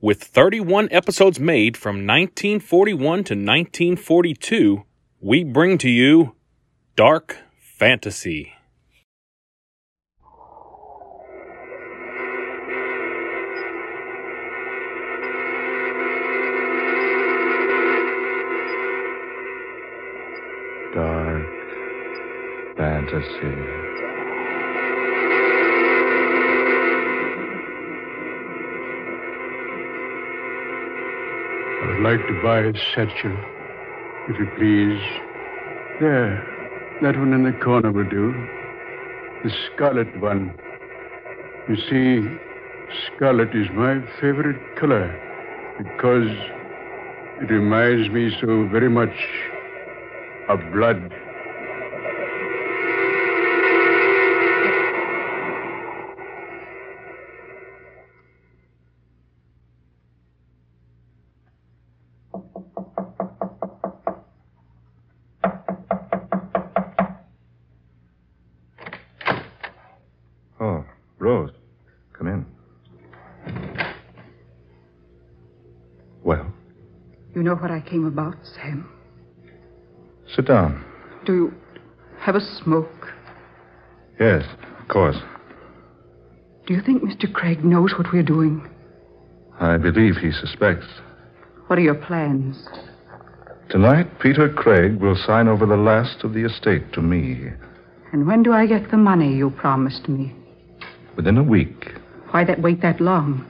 with 31 episodes made from 1941 to 1942, we bring to you Dark Fantasy. Dark fantasy. I would like to buy a satchel, if you please. There, that one in the corner will do. The scarlet one. You see, scarlet is my favorite color because it reminds me so very much of blood. Oh, Rose, come in. Well, You know what I came about, Sam? sit down. Do you have a smoke? Yes, of course. Do you think Mr. Craig knows what we're doing? I believe he suspects. What are your plans? Tonight, Peter Craig will sign over the last of the estate to me. And when do I get the money you promised me? Within a week, Why that wait that long?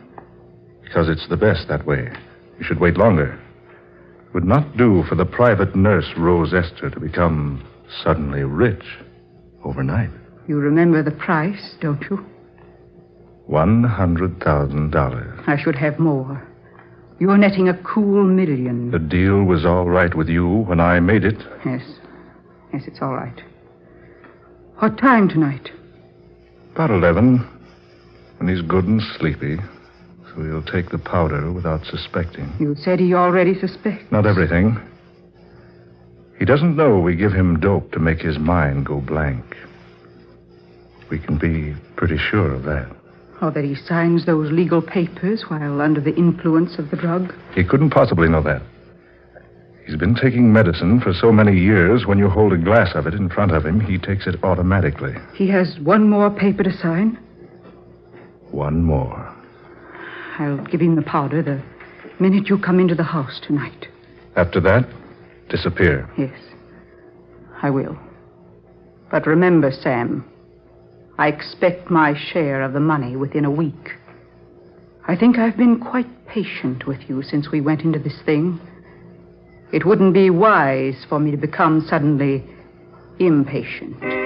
because it's the best that way. You should wait longer. It would not do for the private nurse, Rose Esther, to become suddenly rich overnight. You remember the price, don't you? $100,000. I should have more. You're netting a cool million. The deal was all right with you when I made it. Yes. Yes, it's all right. What time tonight? About 11, when he's good and sleepy, so he'll take the powder without suspecting. You said he already suspects. Not everything. He doesn't know we give him dope to make his mind go blank. We can be pretty sure of that. Or that he signs those legal papers while under the influence of the drug. He couldn't possibly know that. He's been taking medicine for so many years, when you hold a glass of it in front of him, he takes it automatically. He has one more paper to sign. One more. I'll give him the powder the minute you come into the house tonight. After that, disappear. Yes, I will. But remember, Sam, I expect my share of the money within a week. I think I've been quite patient with you since we went into this thing. It wouldn't be wise for me to become suddenly impatient.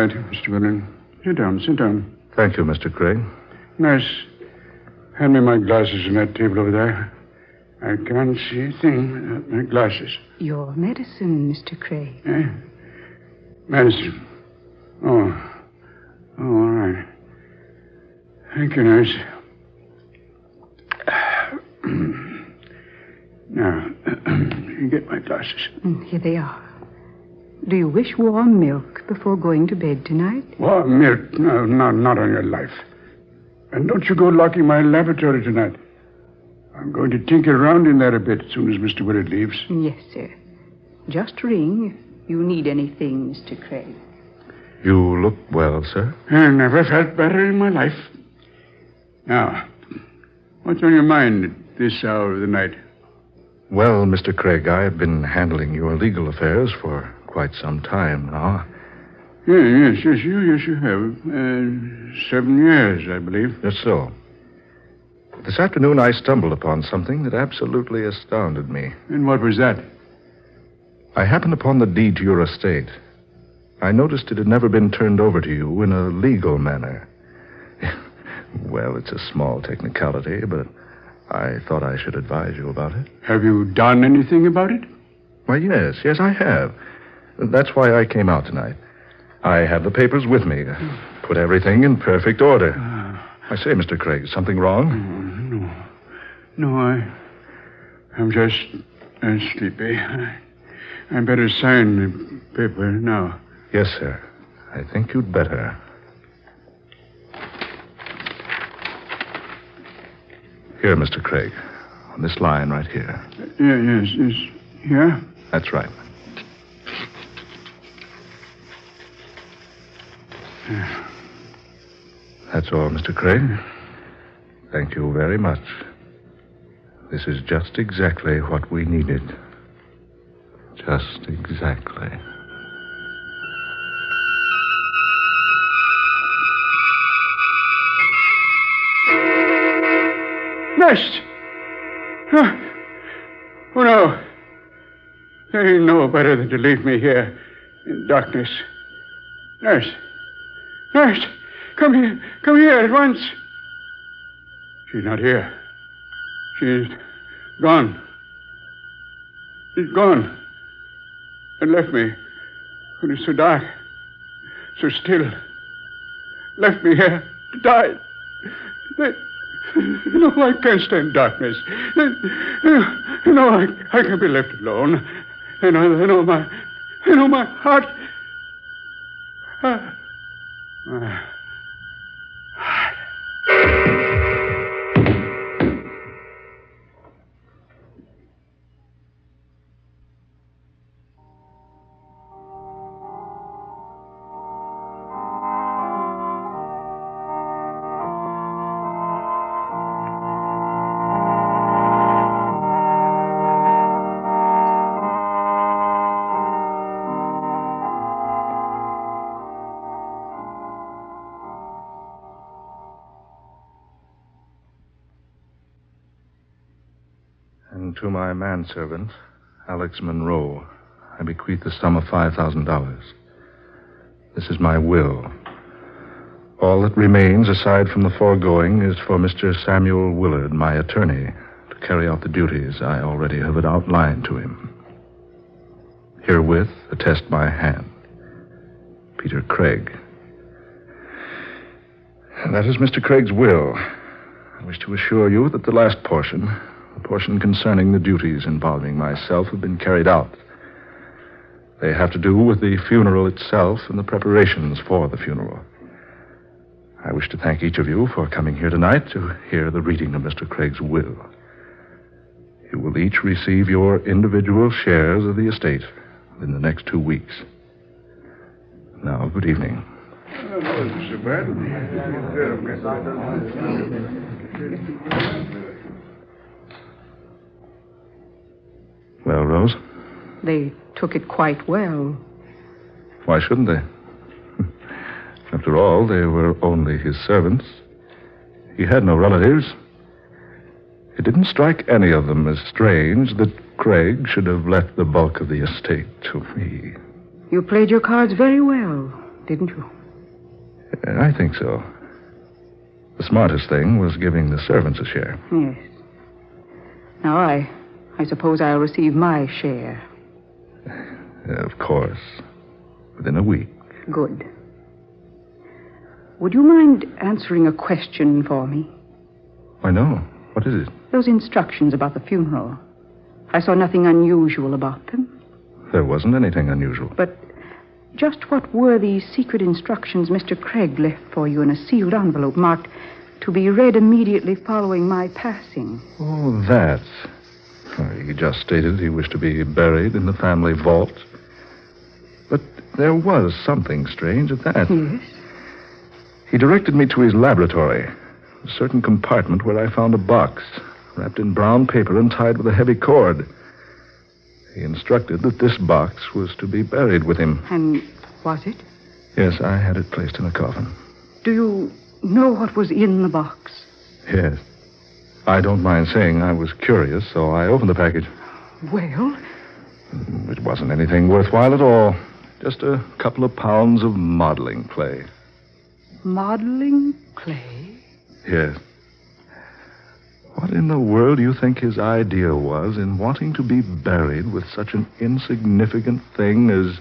Right, Mr. Vernon. Sit down, sit down. Thank you, Mr. Craig. Nurse, hand me my glasses on that table over there. I can't see a thing without my glasses. Your medicine, Mr. Craig. Eh? Medicine. Oh. Oh, all right. Thank you, nurse. now, you get my glasses. Mm, Here they are. Do you wish warm milk before going to bed tonight? Warm milk? No, no, not on your life. And don't you go locking my laboratory tonight. I'm going to tinker around in there a bit as soon as Mr. Willard leaves. Yes, sir. Just ring if you need anything, Mr. Craig. You look well, sir. I never felt better in my life. Now, what's on your mind at this hour of the night? Well, Mr. Craig, I have been handling your legal affairs for quite some time now. Yeah, yes, yes, you, yes, you have. Uh, seven years, I believe. Just so. This afternoon, I stumbled upon something that absolutely astounded me. And what was that? I happened upon the deed to your estate. I noticed it had never been turned over to you in a legal manner. well, it's a small technicality, but I thought I should advise you about it. Have you done anything about it? Why, yes, yes, I have. That's why I came out tonight. I have the papers with me. Put everything in perfect order. I say, Mr. Craig, something wrong? No, No, I. I'm just uh, sleepy. I, I better sign the paper now. Yes, sir. I think you'd better. Here, Mr. Craig. On this line right here. Yeah, yes, yes. Here? That's right. That's all, Mr. Craig. Thank you very much. This is just exactly what we needed. Just exactly. Nurse! Oh, oh no. They know better than to leave me here in darkness. Nurse! Nurse! Come here! Come here at once! She's not here. She's gone. She's gone. And left me when it's so dark, so still. Left me here to die. They, no, I can't stand darkness. No, I, I can be left alone. And I, I know my, I know my heart. And to my manservant, Alex Monroe, I bequeath the sum of $5,000. This is my will. All that remains, aside from the foregoing, is for Mr. Samuel Willard, my attorney, to carry out the duties I already have outlined to him. Herewith, attest my hand. Peter Craig. That is Mr. Craig's will. I wish to assure you that the last portion, the portion concerning the duties involving myself, have been carried out. They have to do with the funeral itself and the preparations for the funeral. I wish to thank each of you for coming here tonight to hear the reading of Mr. Craig's will. You will each receive your individual shares of the estate within the next two weeks. Now, good evening. Well, Rose, They took it quite well. why shouldn't they? After all, they were only his servants. He had no relatives. It didn't strike any of them as strange that Craig should have left the bulk of the estate to me. You played your cards very well, didn't you? Uh, I think so. The smartest thing was giving the servants a share. Yes. Now I I suppose I'll receive my share. Uh, of course. Within a week. Good. Would you mind answering a question for me? I know. What is it? Those instructions about the funeral. I saw nothing unusual about them. There wasn't anything unusual. But just what were the secret instructions Mr. Craig left for you in a sealed envelope marked to be read immediately following my passing? Oh, that. He just stated he wished to be buried in the family vault. But there was something strange at that. Yes. He directed me to his laboratory, a certain compartment where I found a box wrapped in brown paper and tied with a heavy cord. He instructed that this box was to be buried with him. And was it? Yes, I had it placed in a coffin. Do you know what was in the box? Yes. I don't mind saying I was curious, so I opened the package. Well, It wasn't anything worthwhile at all. Just a couple of pounds of modeling clay. Modeling clay? Yes. What in the world do you think his idea was in wanting to be buried with such an insignificant thing as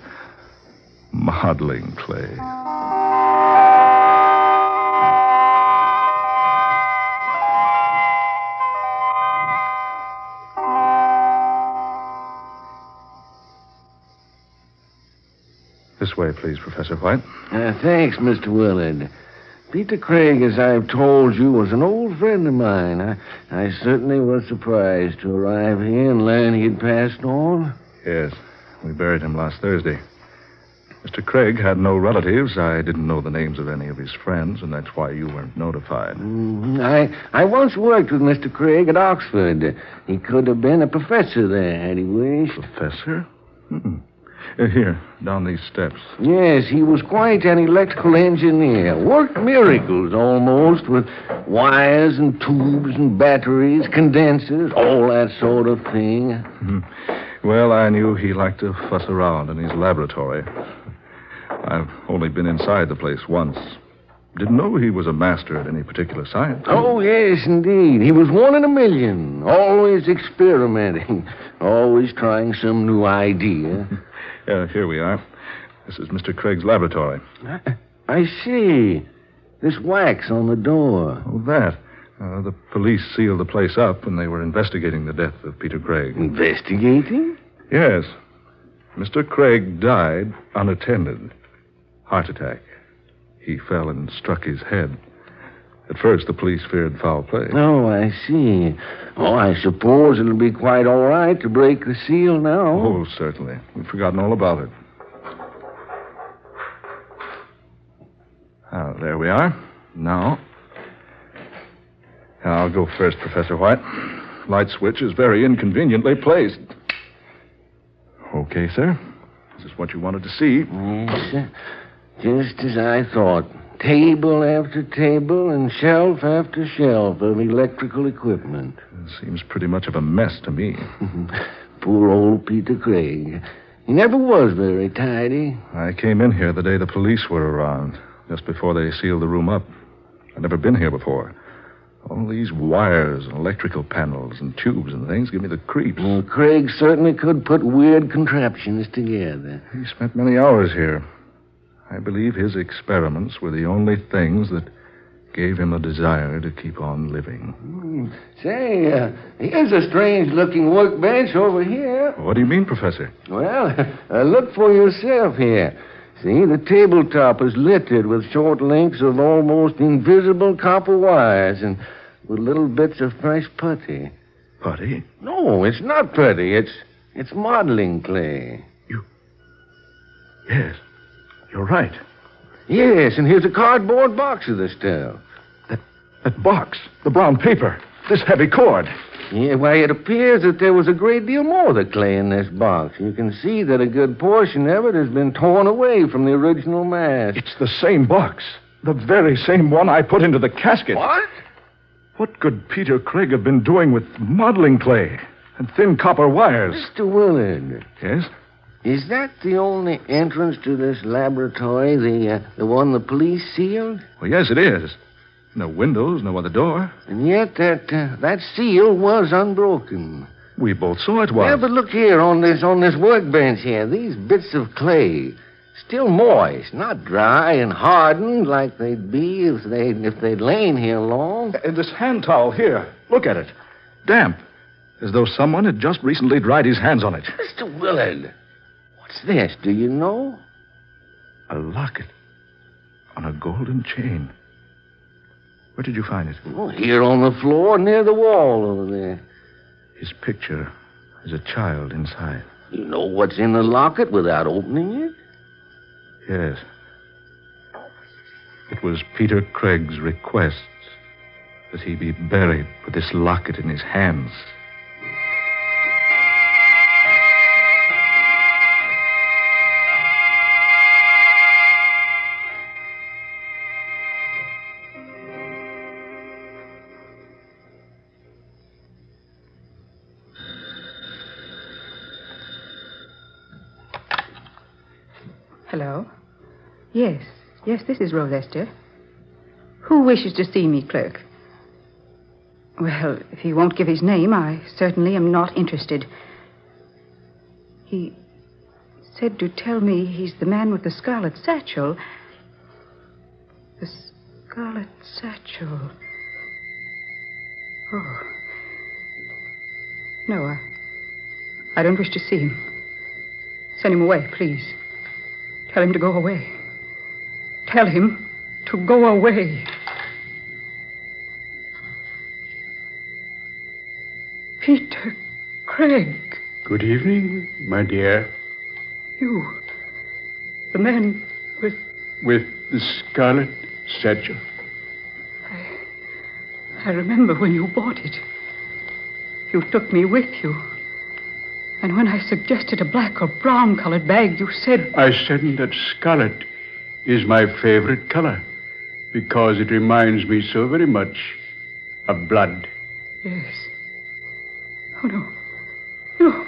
modeling clay? Way, please, Professor White. Uh, thanks, Mr. Willard. Peter Craig, as I've told you, was an old friend of mine. I, I certainly was surprised to arrive here and learn he'd passed on. Yes, we buried him last Thursday. Mr. Craig had no relatives. I didn't know the names of any of his friends, and that's why you weren't notified. Mhm. I, I once worked with Mr. Craig at Oxford. He could have been a professor there had he wished. Professor? Mm-mm. Uh, here, down these steps. Yes, he was quite an electrical engineer. Worked miracles almost with wires and tubes and batteries, condensers, all that sort of thing. Mhm. Well, I knew he liked to fuss around in his laboratory. I've only been inside the place once. Didn't know he was a master at any particular science. Oh, yes, indeed. He was one in a million. Always experimenting. Always trying some new idea. Uh, here we are. This is Mr. Craig's laboratory. I see. This wax on the door. Oh, that. Uh, the police sealed the place up when they were investigating the death of Peter Craig. Investigating? Yes. Mr. Craig died unattended. Heart attack. He fell and struck his head. At first, the police feared foul play. Oh, I see. Oh, I suppose it'll be quite all right to break the seal now. Oh, certainly. We've forgotten all about it. Ah, there we are. Now. I'll go first, Professor White. Light switch is very inconveniently placed. Okay, sir. This is what you wanted to see. Yes, sir. Just as I thought. Table after table and shelf after shelf of electrical equipment. It seems pretty much of a mess to me. Poor old Peter Craig. He never was very tidy. I came in here the day the police were around, just before they sealed the room up. I'd never been here before. All these wires and electrical panels and tubes and things give me the creeps. Well, Craig certainly could put weird contraptions together. He spent many hours here. I believe his experiments were the only things that gave him a desire to keep on living. Say, uh, here's a strange looking workbench over here. What do you mean, Professor? Well, uh, look for yourself here. See, the tabletop is littered with short links of almost invisible copper wires and with little bits of fresh putty. Putty? No, it's not putty. It's it's modeling clay. You. Yes. You're right. Yes, and here's a cardboard box of the stuff. That box, the brown paper, this heavy cord. Yeah, why, it appears that there was a great deal more of the clay in this box. You can see that a good portion of it has been torn away from the original mass. It's the same box. The very same one I put into the casket. What? What could Peter Craig have been doing with modeling clay and thin copper wires? Mr. Willard, Yes? Is that the only entrance to this laboratory, the uh, the one the police sealed? Well, yes, it is. No windows, no other door. And yet that uh, that seal was unbroken. We both saw it was. Yeah, but look here on this on this workbench here. These bits of clay, still moist, not dry and hardened like they'd be if they if they'd lain here long. And this hand towel here. Look at it. Damp. As though someone had just recently dried his hands on it. Mr. Willard, what's this? Do you know? A locket on a golden chain. Where did you find it? Oh, here on the floor near the wall over there. His picture is a child inside. You know what's in the locket without opening it? Yes. It was Peter Craig's request that he be buried with this locket in his hands. Rose Esther. Who wishes to see me, clerk? Well, if he won't give his name, I certainly am not interested. He said to tell me he's the man with the scarlet satchel. The scarlet satchel. Oh. No, I, I don't wish to see him. Send him away, please. Tell him to go away. Tell him to go away. Peter Craig. Good evening, my dear. You. The man with. With the scarlet satchel. I. I remember when you bought it. You took me with you. And when I suggested a black or brown colored bag, you said. I said that scarlet is my favorite color because it reminds me so very much of blood. Yes. Oh, no. No.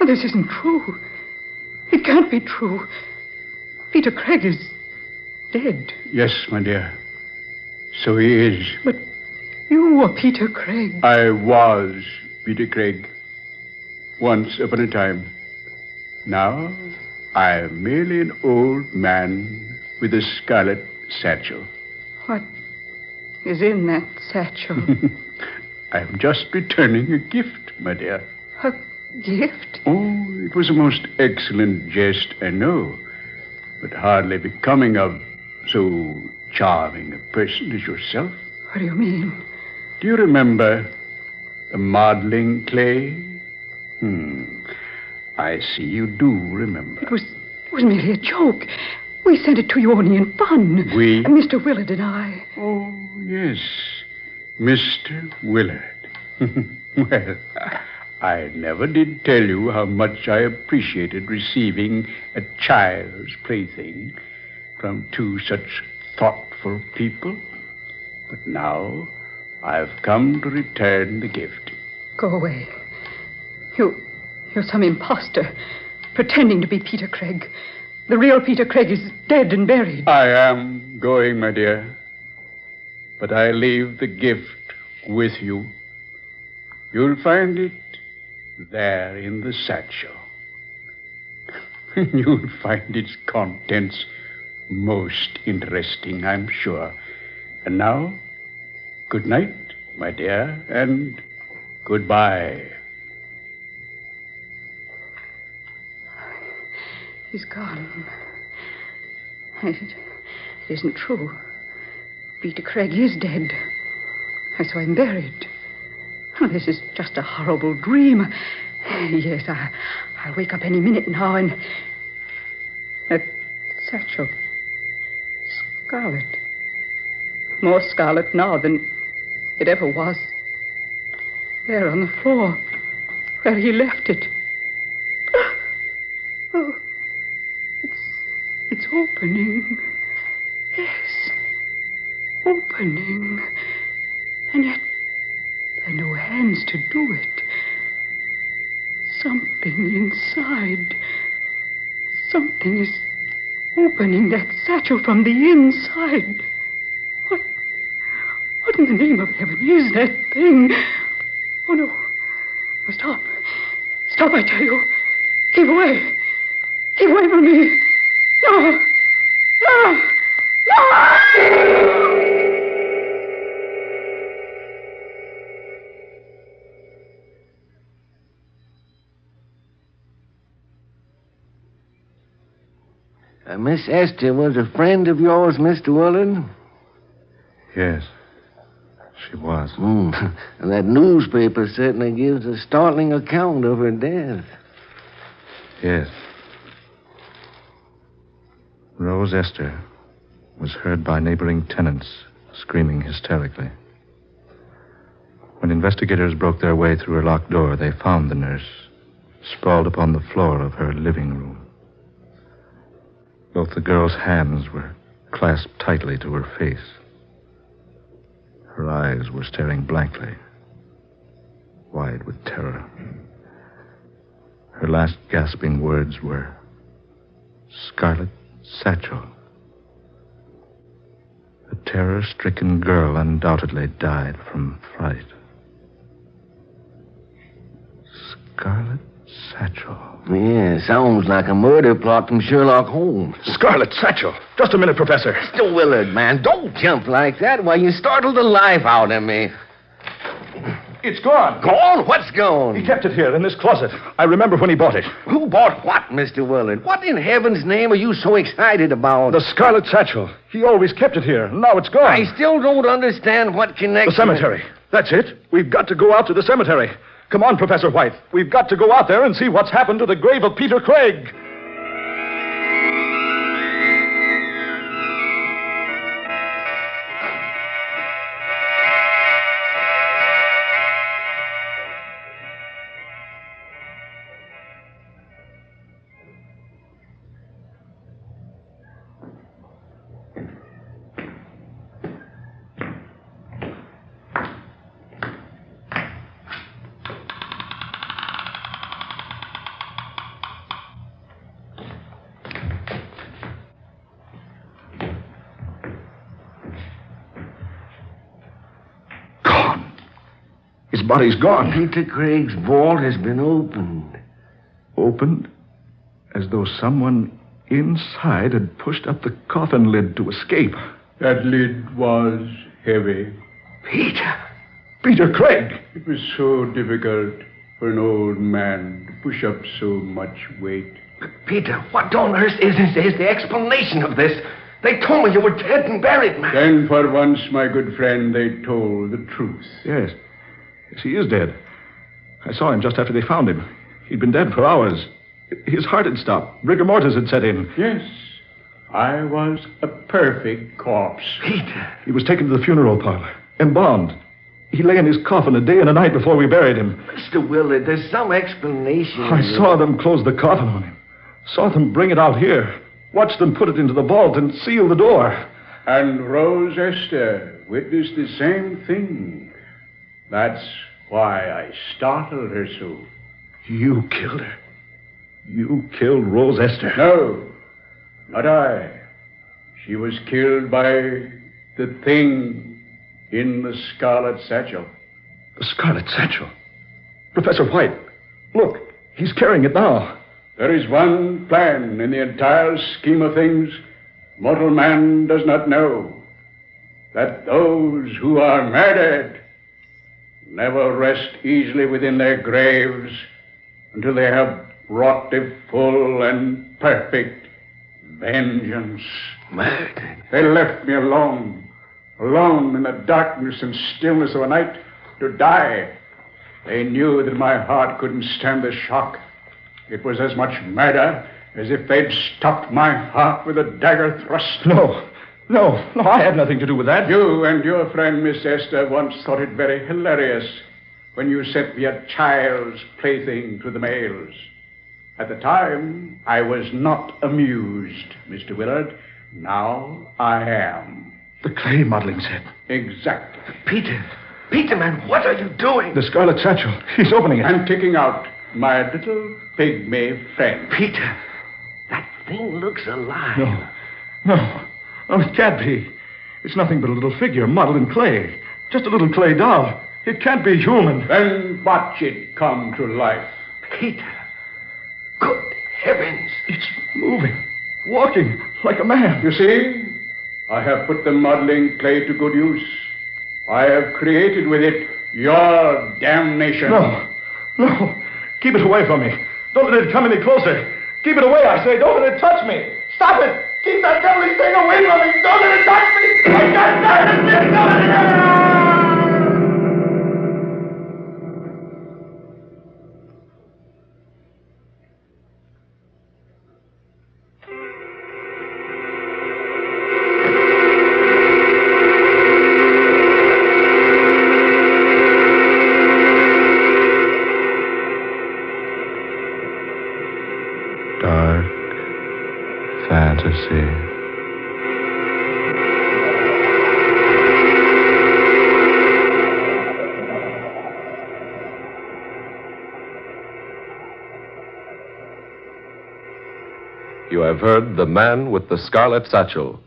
Oh, this isn't true. It can't be true. Peter Craig is dead. Yes, my dear. So he is. But you were Peter Craig. I was Peter Craig. Once upon a time. Now, I am merely an old man with a scarlet satchel. What is in that satchel? I am just returning a gift, my dear. a gift? Oh, it was a most excellent jest, I know, but hardly becoming of so charming a person as yourself. What do you mean? Do you remember the modeling clay? Hmm. I see you do remember. It was it was merely a joke. We sent it to you only in fun. We? Mr. Willard and I. Oh, yes. Mr. Willard. well, I never did tell you how much I appreciated receiving a child's plaything from two such thoughtful people. But now I've come to return the gift. Go away. You you're some impostor, pretending to be Peter Craig. The real Peter Craig is dead and buried. I am going, my dear. But I leave the gift with you. You'll find it there in the satchel. You'll find its contents most interesting, I'm sure. And now, good night, my dear, and goodbye. He's gone. It, it isn't true. Peter Craig is dead. So I saw him buried. Oh, this is just a horrible dream. Yes, I, I'll wake up any minute now and. Uh, that satchel. Scarlet. More scarlet now than it ever was. There on the floor, where he left it. Opening. Yes. Opening. And yet, there are no hands to do it. Something inside. Something is opening that satchel from the inside. What? What in the name of heaven is that thing? Oh, no. No, Stop. Stop, I tell you. Keep away. Keep away from me. No. Miss Esther was a friend of yours, Mr. Willard? Yes, she was. Hmm. And that newspaper certainly gives a startling account of her death. Yes. Rose Esther was heard by neighboring tenants screaming hysterically. When investigators broke their way through her locked door, they found the nurse sprawled upon the floor of her living room. Both the girl's hands were clasped tightly to her face. Her eyes were staring blankly, wide with terror. Her last gasping words were Scarlet Satchel. The terror stricken girl undoubtedly died from fright. Scarlet Satchel. Yeah, sounds like a murder plot from Sherlock Holmes. Scarlet Satchel. Just a minute, Professor. Mr. Willard, man, don't jump like that. Why, you startled the life out of me. It's gone. Gone? What's gone? He kept it here in this closet. I remember when he bought it. Who bought what, Mr. Willard? What in heaven's name are you so excited about? The Scarlet Satchel. He always kept it here. Now it's gone. I still don't understand what connection. The cemetery. That's it. We've got to go out to the cemetery. Come on, Professor White. We've got to go out there and see what's happened to the grave of Peter Craig. Body's gone. Peter Craig's vault has been opened. Opened as though someone inside had pushed up the coffin lid to escape. That lid was heavy. Peter. Peter Craig. It was so difficult for an old man to push up so much weight. Peter, what on earth is, is, is the explanation of this? They told me you were dead and buried, man. Then, for once, my good friend, they told the truth. Yes. Yes, he is dead. I saw him just after they found him. He'd been dead for hours. His heart had stopped. Rigor mortis had set in. Yes, I was a perfect corpse. Peter. He was taken to the funeral parlor, embalmed. He lay in his coffin a day and a night before we buried him. Mr. Willard, there's some explanation. I saw them close the coffin on him. Saw them bring it out here. Watched them put it into the vault and seal the door. And Rose Esther witnessed the same thing. That's why I startled her so. You killed her. You killed Rose Esther. No, not I. She was killed by the thing in the scarlet satchel. The Scarlet Satchel. Professor White, look, he's carrying it now. There is one plan in the entire scheme of things mortal man does not know that those who are murdered never rest easily within their graves until they have wrought a full and perfect vengeance. Murdered. They left me alone, alone in the darkness and stillness of a night to die. They knew that my heart couldn't stand the shock. It was as much murder as if they'd stopped my heart with a dagger thrust. No, no, no, I had nothing to do with that. You and your friend Miss Esther once thought it very hilarious when you sent me a child's plaything to the mails. At the time, I was not amused, Mr. Willard. Now I am. The clay modeling set. Exactly. Peter. Peter, man, what are you doing? The Scarlet Satchel. He's opening it. I'm taking out my little pygmy friend. Peter, that thing looks alive. No, no, no, it can't be. It's nothing but a little figure modeled in clay. Just a little clay doll. It can't be human. Then watch it come to life. Peter. Good heavens. It's moving, walking like a man. You see, I have put the modeling clay to good use. I have created with it your damnation. No, no. Keep it away from me. Don't let it come any closer. Keep it away, I say. Don't let it touch me. Stop it. Keep that deadly thing away from me. Don't let it touch me. I can't stand it. Get going. Dark have heard The Man with the Scarlet Satchel,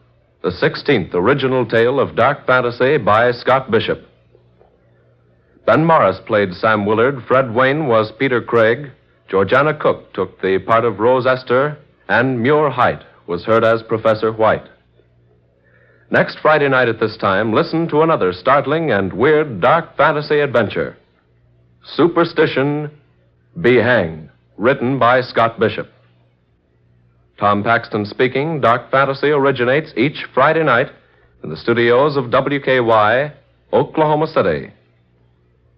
the 16th original tale of dark fantasy by Scott Bishop. Ben Morris played Sam Willard, Fred Wayne was Peter Craig, Georgiana Cook took the part of Rose Esther, and Muir Height was heard as Professor White. Next Friday night at this time, listen to another startling and weird dark fantasy adventure Superstition Be Hanged, written by Scott Bishop. Tom Paxton speaking. Dark Fantasy originates each Friday night in the studios of WKY, Oklahoma City.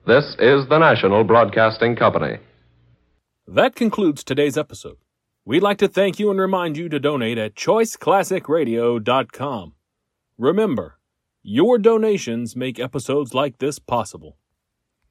This is the National Broadcasting Company. That concludes today's episode. We'd like to thank you and remind you to donate at choiceclassicradio.com. Remember, your donations make episodes like this possible.